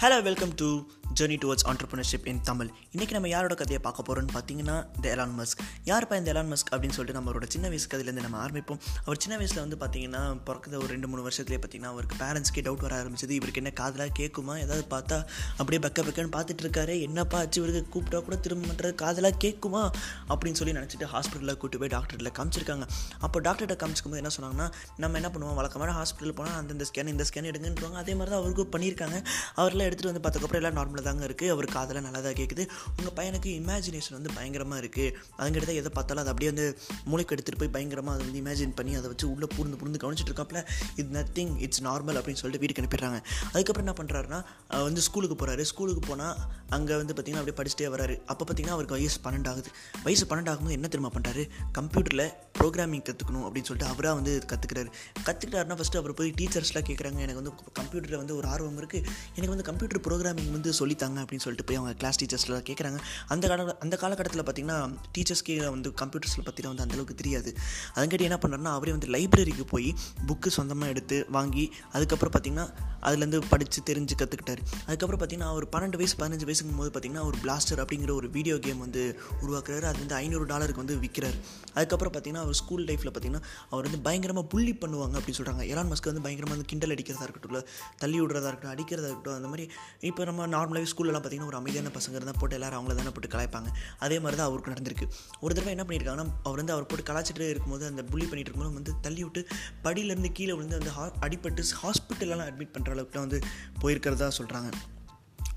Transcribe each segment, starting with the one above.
Hello, welcome to journey towards entrepreneurship in Tamil இன்றைக்கி நம்ம யாரோட கதையை பார்க்க போகிறோம்னு பார்த்தீங்கன்னா இந்த எலான் மஸ்க் யாருப்பா இந்த எலான் மஸ்க் அப்படின்னு சொல்லிட்டு நம்மளோட சின்ன வயசு கதையிலேருந்து நம்ம ஆரம்பிப்போம். அவர் சின்ன வயசில் வந்து பார்த்தீங்கன்னா பிறந்த ஒரு ரெண்டு மூணு வருஷத்துலேயே பார்த்தீங்கன்னா அவருக்கு பேரண்ட்ஸ்க்கே டவுட் வர ஆரம்பிச்சது. இவருக்கு என்ன காதலாக கேட்குமா? ஏதாவது பார்த்தா அப்படியே பக்க பக்கன்னு பார்த்துட்டு இருக்காரு. என்னப்பா ஆச்சு? இவருக்கு கூப்பிட்டா கூட திரும்ப பண்ணுறது காதலாக கேட்குமா? அப்படின்னு சொல்லி நினச்சிட்டு ஹாஸ்பிட்டலில் கூட்டு போய் டாக்டரில் காமிச்சிருக்காங்க. அப்போ டாக்டர்கிட்ட காமிச்சிக்கும் போது என்ன சொன்னாங்கன்னா நம்ம என்ன பண்ணுவோம்? வழக்கமான ஹாஸ்பிட்டல் போனால் அந்தந்த ஸ்கேன் இந்த ஸ்கேன் எடுங்கன்றவாங்க அதே மாதிரி தான் அவருக்கும் பண்ணியிருக்காங்க. அவரெல்லாம் எடுத்துகிட்டு வந்து பார்த்ததுக்கப்புறம் எல்லாம் நார்மலாக தாங்க இருக்குது அவர் காதில் நல்லா தான் கேட்குது உங்கள் பையனுக்கு இமேஜினேஷன் வந்து பயங்கரமாக இருக்குது அதுங்கிட்ட எதை பார்த்தாலும் அதை அப்படியே வந்து மூளைக்கு எடுத்துகிட்டு போய் பயங்கரமாக அதை வந்து இமேஜின் பண்ணி அதை வச்சு உள்ளே பூர்ந்து பூர்ந்து கவனிச்சிட்டு இருக்காப்புல. இது நத்திங் இட்ஸ் நார்மல் அப்படின்னு சொல்லிட்டு வீட்டுக்கு அனுப்பிடுறாங்க. அதுக்கப்புறம் என்ன பண்ணுறாருன்னா வந்து ஸ்கூலுக்கு போகிறாரு ஸ்கூலுக்கு போனால் அங்கே வந்து பார்த்திங்கன்னா அப்படியே படிச்சுட்டே வராரு. அப்போ பார்த்திங்கன்னா அவருக்கு வயசு பன்னெண்டு ஆகுது வயசு பன்னெண்டு ஆகும்போது என்ன தெரியுமா பண்ணுறாரு கம்ப்யூட்டரில் ப்ரோக்ராமிங் கற்றுக்கணும் அப்படின்னு சொல்லிட்டு அவராக வந்து கற்றுக்கிறாரு கற்றுக்கிட்டாருன்னா ஃபஸ்ட்டு அவர் போய் டீச்சர்ஸ்லாம் கேட்குறாங்க எனக்கு வந்து கம்ப்யூட்டரில் வந்து ஒரு ஆர்வம் இருக்குது எனக்கு வந்து கம்ப்யூட்டர் ப்ரோக்ராமிங் வந்து சொல்லி சொல்லித்தாங்க அப்படின்னு சொல்லிட்டு போய் அவங்க கிளாஸ் டீச்சர்ஸ்லாம் கேட்குறாங்க அந்த கால அந்த காலகட்டத்தில் பார்த்திங்கன்னா டீச்சர்ஸ்க்கே வந்து கம்ப்யூட்டர்ஸில் பற்றிலாம் வந்து அந்தளவுக்கு தெரியாது. அதுங்காட்டி என்ன பண்ணுறாருன்னா அவரே வந்து லைப்ரரிக்கு போய் புக்கு சொந்தமாக எடுத்து வாங்கி அதுக்கப்புறம் பார்த்திங்கன்னா அதுலேருந்து படித்து தெரிஞ்சு கற்றுக்கிட்டாரு அதுக்கப்புறம் பார்த்திங்கன்னா அவர் பன்னெண்டு வயசு பதினஞ்சு வயசுக்கும் போது பார்த்திங்கன்னா ஒரு பிளாஸ்டர் அப்படிங்கிற ஒரு வீடியோ கேம் வந்து உருவாக்குறாரு. அது வந்து ஐநூறு டாலருக்கு வந்து விற்கிறாரு அதுக்கப்புறம் பார்த்திங்கன்னா அவர் ஸ்கூல் லைஃப்பில் பார்த்திங்கன்னா அவர் வந்து பயங்கரமாக புள்ளி பண்ணுவாங்க அப்படின்னு சொல்கிறாங்க எலான் மஸ்க்கு வந்து பயங்கரமாக வந்து கிண்டல் அடிக்கிறதா இருக்கட்டும் இல்லை தள்ளி விடுறதா இருக்கட்டும் அடிக்கிறதா இருக்கட்டும் அந்த மாதிரி இப்போ நம்ம நார்மலாக நார்மலாகவே ஸ்கூல்லலாம் பார்த்திங்கன்னா ஒரு அமைதியான பசங்க இருந்தால் போட்டு எல்லாரும் அவங்கள தானே போட்டு கலாய்ப்பாங்க. அதே மாதிரி தான் அவருக்கு நடந்திருக்கு. ஒரு தடவை என்ன பண்ணியிருக்காங்கன்னா அவர் வந்து அவர் போட்டு கலாச்சிட்டு இருக்கும்போது அந்த புள்ளி பண்ணிட்டு இருக்கும்போது வந்து தள்ளி விட்டு படியிலேருந்து கீழே விழுந்து அந்த ஹா அடிபட்டு ஹாஸ்பிட்டலெலாம் அட்மிட் பண்ணுற அளவுக்குலாம் வந்து போயிருக்கிறதா சொல்கிறாங்க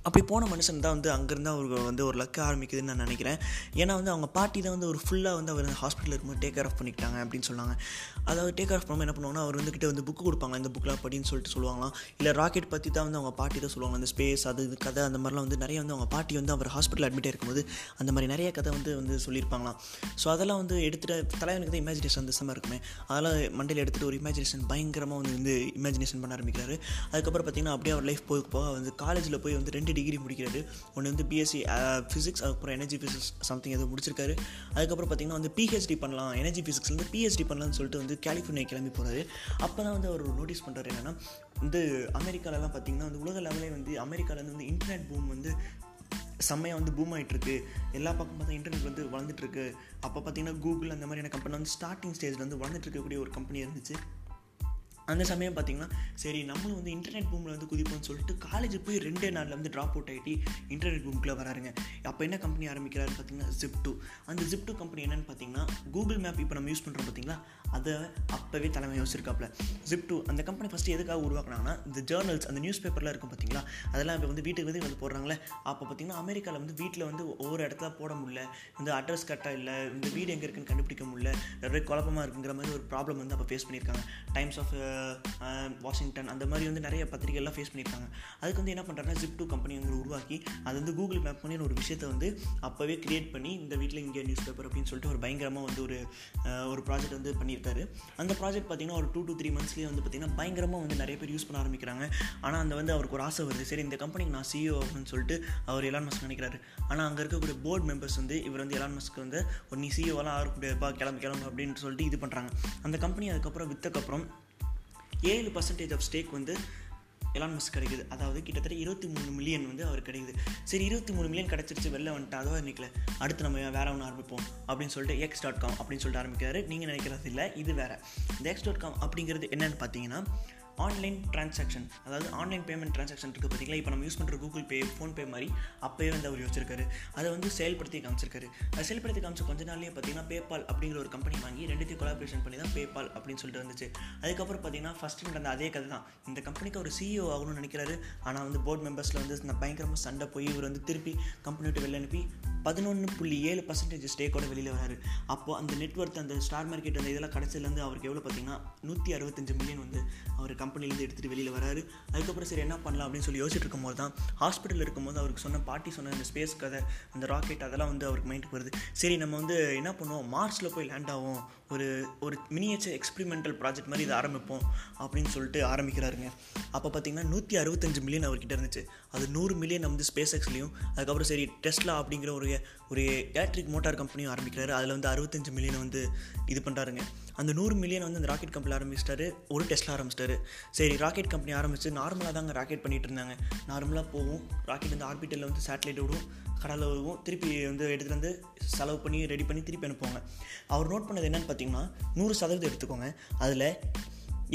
அப்படி போன மனுஷன் தான் வந்து அங்கேருந்து அவருக்கு வந்து ஒரு லக்கு ஆரம்பிக்குதுன்னு நான் நினைக்கிறேன். ஏன்னா வந்து அவங்க பாட்டி தான் வந்து ஒரு ஃபுல்லாக வந்து அவர் ஹாஸ்பிட்டலில் இருக்கும்போது டேக் கேர் ஆஃப் பண்ணிக்கிட்டாங்க அப்படின்னு சொன்னாங்க. அதாவது டேக் ஆஃப் பண்ணும்போது என்ன பண்ணுவாங்கன்னா அவர் வந்துக்கிட்ட வந்து புக்கு கொடுப்பாங்க இந்த புக்கெலாம் படின்னு சொல்லிட்டு சொல்லுவாங்களாம். இல்லை ராக்கெட் பற்றி தான் வந்து அவங்க பாட்டி தான் சொல்லுவாங்க. அந்த ஸ்பேஸ் அது இது கதை அந்த மாதிரிலாம் வந்து நிறைய வந்து அவங்க பாட்டி வந்து அவர் ஹாஸ்பிட்டல் அட்மிட் இருக்கும்போது அந்த மாதிரி நிறைய கதை வந்து வந்து சொல்லியிருப்பாங்களாம். ஸோ அதெல்லாம் வந்து எடுத்துகிட்டு தலைவனுக்கு தான் இமேஜினேஷன் அந்த இருக்குமே. அதெல்லாம் மண்டையில் எடுத்துகிட்டு ஒரு இமேஜினேஷன் பயங்கரமாக வந்து வந்து இமேஜினேஷன் பண்ண ஆரம்பிக்கிறாரு. அதுக்கப்புறம் பார்த்தீங்கன்னா அப்படியே அவர் லைஃப் போக போக வந்து காலேஜில் போய் வந்து ரெண்டு டிகிரி முடிக்கிறது. ஒன்று வந்து பிஎஸ்சி ஃபிசிக்ஸ் uh, அதுக்கப்புறம் எனர்ஜி ஃபிசிக்ஸ் சம்திங் எதுவும் முடிச்சிருக்காரு. அதுக்கப்புறம் பார்த்தீங்கன்னா வந்து பிஹெச்டி பண்ணலாம் எனர்ஜி ஃபிசிக்ஸ்லேருந்து பிஹெச்டி பண்ணலாம்னு சொல்லிட்டு வந்து கலிஃபோர்னியா கிளம்பி போகிறாரு அப்போ தான் வந்து அவர் நோட்டீஸ் பண்ணுறாரு என்னென்னா வந்து அமெரிக்காலலாம் பார்த்தீங்கன்னா வந்து உலக லெவலே வந்து அமெரிக்காலேருந்து வந்து இன்டர்நெட் பூம் வந்து செம்மையாக வந்து பூம் ஆகிட்டுருக்கு எல்லா பக்கம் பார்த்தா இன்டர்நெட் வந்து வளர்ந்துட்டுருக்கு. அப்போ பார்த்தீங்கன்னா கூகுள் அந்த மாதிரியான கம்பெனி வந்து ஸ்டார்டிங் ஸ்டேஜில் வந்து வளர்ந்துட்டு இருக்கக்கூடிய ஒரு கம்பெனி இருந்துச்சு. அந்த சமயம் பார்த்தீங்கன்னா சரி நம்மளும் வந்து இன்டர்நெட் பூமில் வந்து குதிப்போம்னு சொல்லிட்டு காலேஜ் போய் ரெண்டே நாளில் வந்து ட்ராப் அவுட் ஆகிட்டு இன்டர்நெட் பூமுக்குள்ளே வராருங்க. அப்போ என்ன கம்பெனி ஆரம்பிக்கிறாரு பார்த்தீங்கன்னா ஜிப் டூ அந்த ஜிப் டூ கம்பெனி என்னென்னு பார்த்தீங்கன்னா கூகுள் மேப் இப்போ நம்ம யூஸ் பண்ணுறோம் பார்த்தீங்களா அதை அப்போவே தலைமை யோசிச்சிருக்காப்புல ஜிப் டூ அந்த கம்பெனி ஃபஸ்ட்டு எதுக்காக உருவாக்குனாங்கன்னா இந்த ஜேர்னல்ஸ் அந்த நியூஸ் பேப்பர்லாம் இருக்கும் பார்த்தீங்களா அதெல்லாம் இப்போ வந்து வீட்டுக்கு வந்து வந்து போடுறாங்களே. அப்போ பார்த்தீங்கன்னா அமெரிக்காவில் வந்து வீட்டில் வந்து ஒவ்வொரு இடத்துல போட முடியல. இந்த அட்ரஸ் கரெக்டாக இல்லை. இந்த வீடு எங்கே இருக்குன்னு கண்டுபிடிக்க முடியல. நிறைய குழப்பமாக இருக்குங்கிற மாதிரி ஒரு ப்ராப்ளம் வந்து அப்போ ஃபேஸ் பண்ணியிருக்காங்க. டைம்ஸ் ஆஃப் வாஷிங்டன் அந்த மாதிரி வந்து நிறைய பத்திரிகைலாம் ஃபேஸ் பண்ணியிருக்காங்க. அதுக்கு வந்து என்ன பண்ணுறாங்கன்னா ஜிப் டூ கம்பெனி வந்து உருவாக்கி அது வந்து கூகுள் மேப் பண்ணி ஒரு விஷயத்தை வந்து அப்போவே கிரியேட் பண்ணி இந்த வீட்டில் இங்கே நியூஸ் பேப்பர் அப்படின்னு சொல்லிட்டு ஒரு பயங்கரமாக வந்து ஒரு ஒரு ப்ராஜெக்ட் வந்து பண்ணியிருக்காரு. அந்த ப்ராஜெக்ட் பார்த்திங்கன்னா ஒரு டூ டூ த்ரீ மந்த்ஸ்லேயே வந்து பார்த்திங்கன்னா பயங்கரமாக வந்து நிறைய பேர் யூஸ் பண்ண ஆரம்பிக்கிறாங்க. ஆனால் அந்த வந்து அவருக்கு ஒரு ஆசை வருது. சரி இந்த கம்பெனிக்கு நான் சிஇஓ அப்படின்னு சொல்லிட்டு அவர் எலான் மஸ்க் நினைக்கிறாரு. ஆனால் அங்கே இருக்கக்கூடிய போர்டு மெம்பர்ஸ் வந்து இவர் வந்து எலான் மஸ்க்கு வந்து ஒரு நீ சிஇஓலாம் ஆகக்கூடியப்பா கிளம்பு கிளம்பு அப்படின்னு சொல்லிட்டு இது பண்ணுறாங்க அந்த கம்பெனி அதுக்கப்புறம் விற்றக்கப்புறம் ஏழு பர்சன்டேஜ் ஆஃப் ஸ்டேக் வந்து எலான் மஸ்க் கிடைக்குது. அதாவது கிட்டத்தட்ட இருபத்தி மூணு மில்லியன் வந்து அவர் கிடைக்குது. சரி இருபத்தி மூணு மில்லியன் கிடச்சிருச்சு வெளில வந்துட்டு அதோ நிற்கல அடுத்து நம்ம வேற ஒன்று ஆரம்பிப்போம் அப்படின்னு சொல்லிட்டு எக்ஸ் டாட் காம் அப்படின்னு சொல்லிட்டு ஆரம்பிக்கிறாரு. நீங்கள் நினைக்கிறது இல்லை இது வேறு. இந்த எக்ஸ் டாட் காம் அப்படிங்கிறது என்னென்னு பார்த்தீங்கன்னா ஆன்லைன் ட்ரான்சாக்ஷன் அதாவது ஆன்லைன் பேமெண்ட் ட்ரான்சாக்ஷன் இருக்குது பார்த்தீங்களா? இப்போ நம்ம யூஸ் பண்ணுற கூகுள் பே ஃபோன்பே மாதிரி அப்போயே வந்து அவர் யோசிச்சிருக்காரு. அதை வந்து செயல்படுத்தி காமிச்சிருக்காரு. அதை செயல்படுத்தி காமிச்ச கொஞ்ச நாள்லேயே பார்த்தீங்கன்னா பேபால் அப்படிங்கிற ஒரு கம்பெனி வாங்கி ரெண்டுத்தையும் கொலாபரேஷன் பண்ணி தான் பேபால் அப்படின்னு சொல்லிட்டு வந்துச்சு. அதுக்கப்புறம் பார்த்தீங்கன்னா ஃபஸ்ட்டு நடந்த அதே கதை தான். இந்த கம்பெனிக்கு ஒரு சிஇஓ ஆகணும்னு நினைக்கிறாரு. ஆனால் வந்து போர்டு மெம்பர்ஸில் வந்து இந்த பயங்கரமாக சண்டை போய் இவர் வந்து திருப்பி கம்பெனி விட்டு வெளில அனுப்பி பதினொன்று புள்ளி ஏழு பர்சன்டேஜ் ஸ்டேக்கோட வெளியில் வராரு. அப்போது அந்த நெட்ஒர்க் அந்த ஸ்டார் மார்க்கெட் அந்த இதெல்லாம் கடைசியிலேருந்து அவருக்கு எவ்வளோ பார்த்தீங்கன்னா நூற்றி அறுபத்தஞ்சு மில்லியன் வந்து அவருக்கு கம்பெனிலேருந்து எடுத்துகிட்டு வெளியில் வராரு. அதுக்கப்புறம் சரி என்ன பண்ணலாம் அப்படின்னு சொல்லி யோசிச்சுட்டு இருக்கும்போது தான் ஹாஸ்பிட்டலில் இருக்கும்போது அவருக்கு சொன்ன பாட்டி சொன்ன அந்த ஸ்பேஸ் கதை அந்த ராக்கெட் அதெல்லாம் வந்து அவருக்கு மைண்டுக்கு வருது. சரி நம்ம வந்து என்ன பண்ணுவோம்? மார்ஸில் போய் லேண்ட் ஆகும் ஒரு ஒரு மினியேச்சர் எக்ஸ்பிரிமெண்டல் ப்ராஜெக்ட் மாதிரி இதை ஆரம்பிப்போம் அப்படின்னு சொல்லிட்டு ஆரம்பிக்கிறாருங்க. அப்போ பார்த்தீங்கன்னா நூற்றி அறுபத்தஞ்சு மில்லியன் அவர்கிட்ட இருந்துச்சு. அது நூறு மில்லியன் வந்து ஸ்பேஸ் எக்ஸ்லையும் அதுக்கப்புறம் சரி டெஸ்ட்லா அப்படிங்கிற ஒரு ஒரு எலக்ட்ரிக் மோட்டார் கம்பெனியும் ஆரம்பிக்கிறாரு. அதில் வந்து அறுபத்தஞ்சு மில்லியன் வந்து இது பண்ணுறாருங்க அந்த நூறு மில்லியன் வந்து அந்த ராக்கெட் கம்பெனி ஆரம்பிச்சிட்டாரு. ஒரு டெஸ்ட்ல ஆரம்பிச்சிட்டாரு. சரி ராக்கெட் கம்பெனி ஆரம்பிச்சு நார்மலாக தாங்க ராக்கெட் பண்ணிட்டு இருந்தாங்க. நார்மலாக போவோம். ராக்கெட் வந்து ஆர்பிட்டலில் வந்து சேட்டலைட் விடும் கடலில் வருவோம். திருப்பி வந்து எடுத்துகிட்டு வந்து செலவு பண்ணி ரெடி பண்ணி திருப்பி அனுப்புவாங்க. அவர் நோட் பண்ணது என்னென்னு பார்த்தீங்கன்னா நூறு சதவீதம் எடுத்துக்கோங்க. அதில்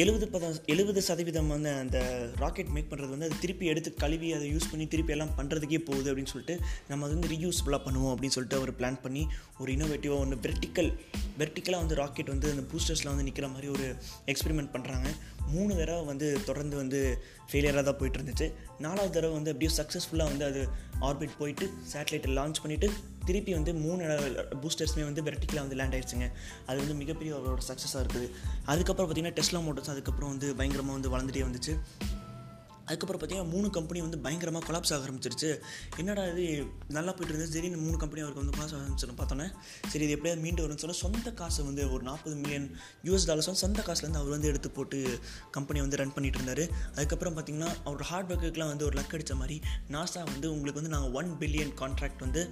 எழுபது பத எழுபது சதவீதம் வந்து அந்த ராக்கெட் மேக் பண்ணுறது வந்து அது திருப்பி எடுத்து கழுவி அதை யூஸ் பண்ணி திருப்பி எல்லாம் பண்ணுறதுக்கே போகுது அப்படின்னு சொல்லிட்டு நம்ம அது வந்து ரீயூஸ்ஃபுல்லாக பண்ணுவோம் அப்படின்னு சொல்லிட்டு அவர் பிளான் பண்ணி ஒரு இனோவேட்டிவாக ஒன்று வெர்டிக்கல் வெர்டிக்கலாக வந்து ராக்கெட் வந்து அந்த பூஸ்டர்ஸில் வந்து நிற்கிற மாதிரி ஒரு எக்ஸ்பெரிமெண்ட் பண்ணுறாங்க மூணு தடவை வந்து தொடர்ந்து வந்து ஃபெயிலியராக தான் போயிட்டு இருந்துச்சு. நாலாவது தடவை வந்து அப்படியே சக்ஸஸ்ஃபுல்லாக வந்து அது ஆர்பிட் போயிட்டு சேட்டலைட்டை லான்ச் பண்ணிவிட்டு திருப்பி வந்து மூணு பூஸ்டர்ஸுமே வந்து வெர்டிக்கலாக வந்து லேண்ட் ஆயிடுச்சுங்க. அது வந்து மிகப்பெரிய அவரோட சக்ஸஸாக இருக்குது. அதுக்கப்புறம் பார்த்திங்கன்னா டெஸ்லா மோட்டர்ஸ் அதுக்கப்புறம் வந்து பயங்கரமாக வந்து வளர்ந்துட்டே வந்துச்சு. அதுக்கப்புறம் பார்த்தீங்கன்னா மூணு கம்பெனி வந்து பயங்கரமாக கொலாப்ஸ் ஆக ஆரம்பிச்சிருச்சு. என்னடா இது நல்லா போயிட்டு இருந்தது. சரி இந்த மூணு கம்பெனி அவருக்கு வந்து கொலாப்ஸ் ஆரம்பிச்சிடும் பார்த்தோன்னே. சரி இது எப்படியாவது மீண்டு வரும்னு சொன்னால் சொந்த காசை வந்து ஒரு நாற்பது மில்லியன் யூஎஸ் டாலர்ஸ் வந்து சொந்த காசுலேருந்து அவர் வந்து எடுத்து போட்டு கம்பெனி வந்து ரன் பண்ணிட்டு இருந்தார். அதுக்கப்புறம் பார்த்தீங்கன்னா அவரோட ஹார்ட் ஒர்க்குக்கெலாம் வந்து ஒரு லக் அடித்த மாதிரி நாசா வந்து உங்களுக்கு வந்து நாங்கள் ஒன் பில்லியன் கான்ட்ராக்ட் வந்து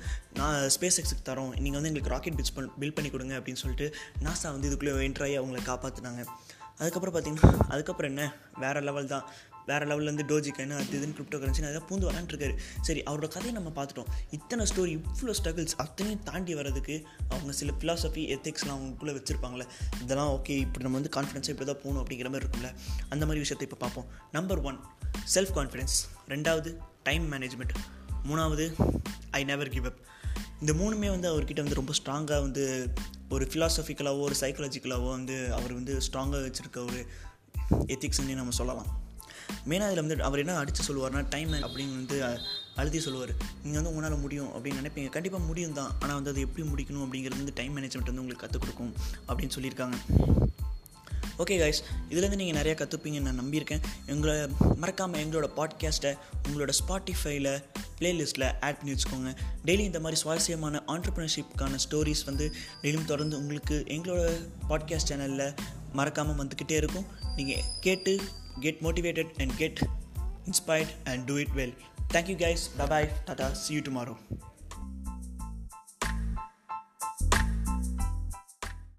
நான் ஸ்பேஸ் எக்ஸுக்கு தரோம். நீங்கள் வந்து எங்களுக்கு ராக்கெட் பில்ஸ் பண் பில் பண்ணி கொடுங்க அப்படின்னு சொல்லிட்டு நாசா வந்து இதுக்குள்ளே என்ட்ராகி அவங்கள காப்பாற்றினாங்க அதுக்கப்புறம் பார்த்தீங்கன்னா அதுக்கப்புறம் என்ன? வேறு லெவல் தான். வேறு லெவல்லேருந்து டோஜி கைனா அது இதுன்னு கிரிப்டோ கரன்சி அதை பூந்து வரான்ட்ருக்காரு சரி அவரோட கதையை நம்ம பார்த்துட்டோம். இத்தனை ஸ்டோரி இவ்வளோ ஸ்ட்ரகிள்ஸ் அத்தனையும் தாண்டி வரதுக்கு அவங்க சில ஃபிலாசபி எத்திக்ஸ்லாம் அவங்களுக்குள்ளே வச்சுருப்பாங்களே இதெல்லாம் ஓகே இப்படி நம்ம வந்து கான்ஃபிடன்ஸாக இப்படி தான் போகணும் அப்படிங்கிற மாதிரி இருக்கும்ல. அந்த மாதிரி விஷயத்தை இப்போ பார்ப்போம். நம்பர் ஒன் செல்ஃப் கான்ஃபிடென்ஸ் ரெண்டாவது டைம் மேனேஜ்மெண்ட் மூணாவது ஐ நெவர் கிவ் அப் இந்த மூணுமே வந்து அவர்கிட்ட வந்து ரொம்ப ஸ்ட்ராங்காக வந்து ஒரு ஃபிலாசபிக்கலாகவோ ஒரு சைக்கலாஜிக்கலாகவோ வந்து அவர் வந்து ஸ்ட்ராங்காக வச்சுருக்க ஒரு எத்திக்ஸ்ன்னு நம்ம சொல்லலாம். மெயினாக அதில் வந்து அவர் என்ன அடித்து சொல்லுவார்னா டைம் அப்படின்னு வந்து அழுதி சொல்லுவார். நீங்கள் வந்து உங்களால் முடியும் அப்படின்னு நினைப்பீங்க. கண்டிப்பாக முடியும் தான். ஆனால் வந்து அது எப்படி முடிக்கணும் அப்படிங்கிறது வந்து டைம் மேனேஜ்மெண்ட் வந்து உங்களுக்கு கற்றுக் கொடுக்கும் அப்படின்னு சொல்லியிருக்காங்க. ஓகே கைஸ் இதுலேருந்து நீங்கள் நிறையா கற்றுப்பீங்கன்னு நான் நம்பியிருக்கேன். எங்களை மறக்காமல் எங்களோட பாட்காஸ்ட்டை உங்களோட ஸ்பாட்டிஃபைல பிளேலிஸ்ட்டில் ஆட் பண்ணி வச்சுக்கோங்க. டெய்லி இந்த மாதிரி சுவாரஸ்யமான ஆண்டர்பிரினர்ஷிப்கான ஸ்டோரிஸ் வந்து டெய்லியும் தொடர்ந்து உங்களுக்கு எங்களோட பாட்காஸ்ட் சேனலில் மறக்காமல் வந்துக்கிட்டே இருக்கும். நீங்கள் கேட்டு get motivated and get inspired and do it well. Thank you guys. Bye bye. Tata. See you tomorrow.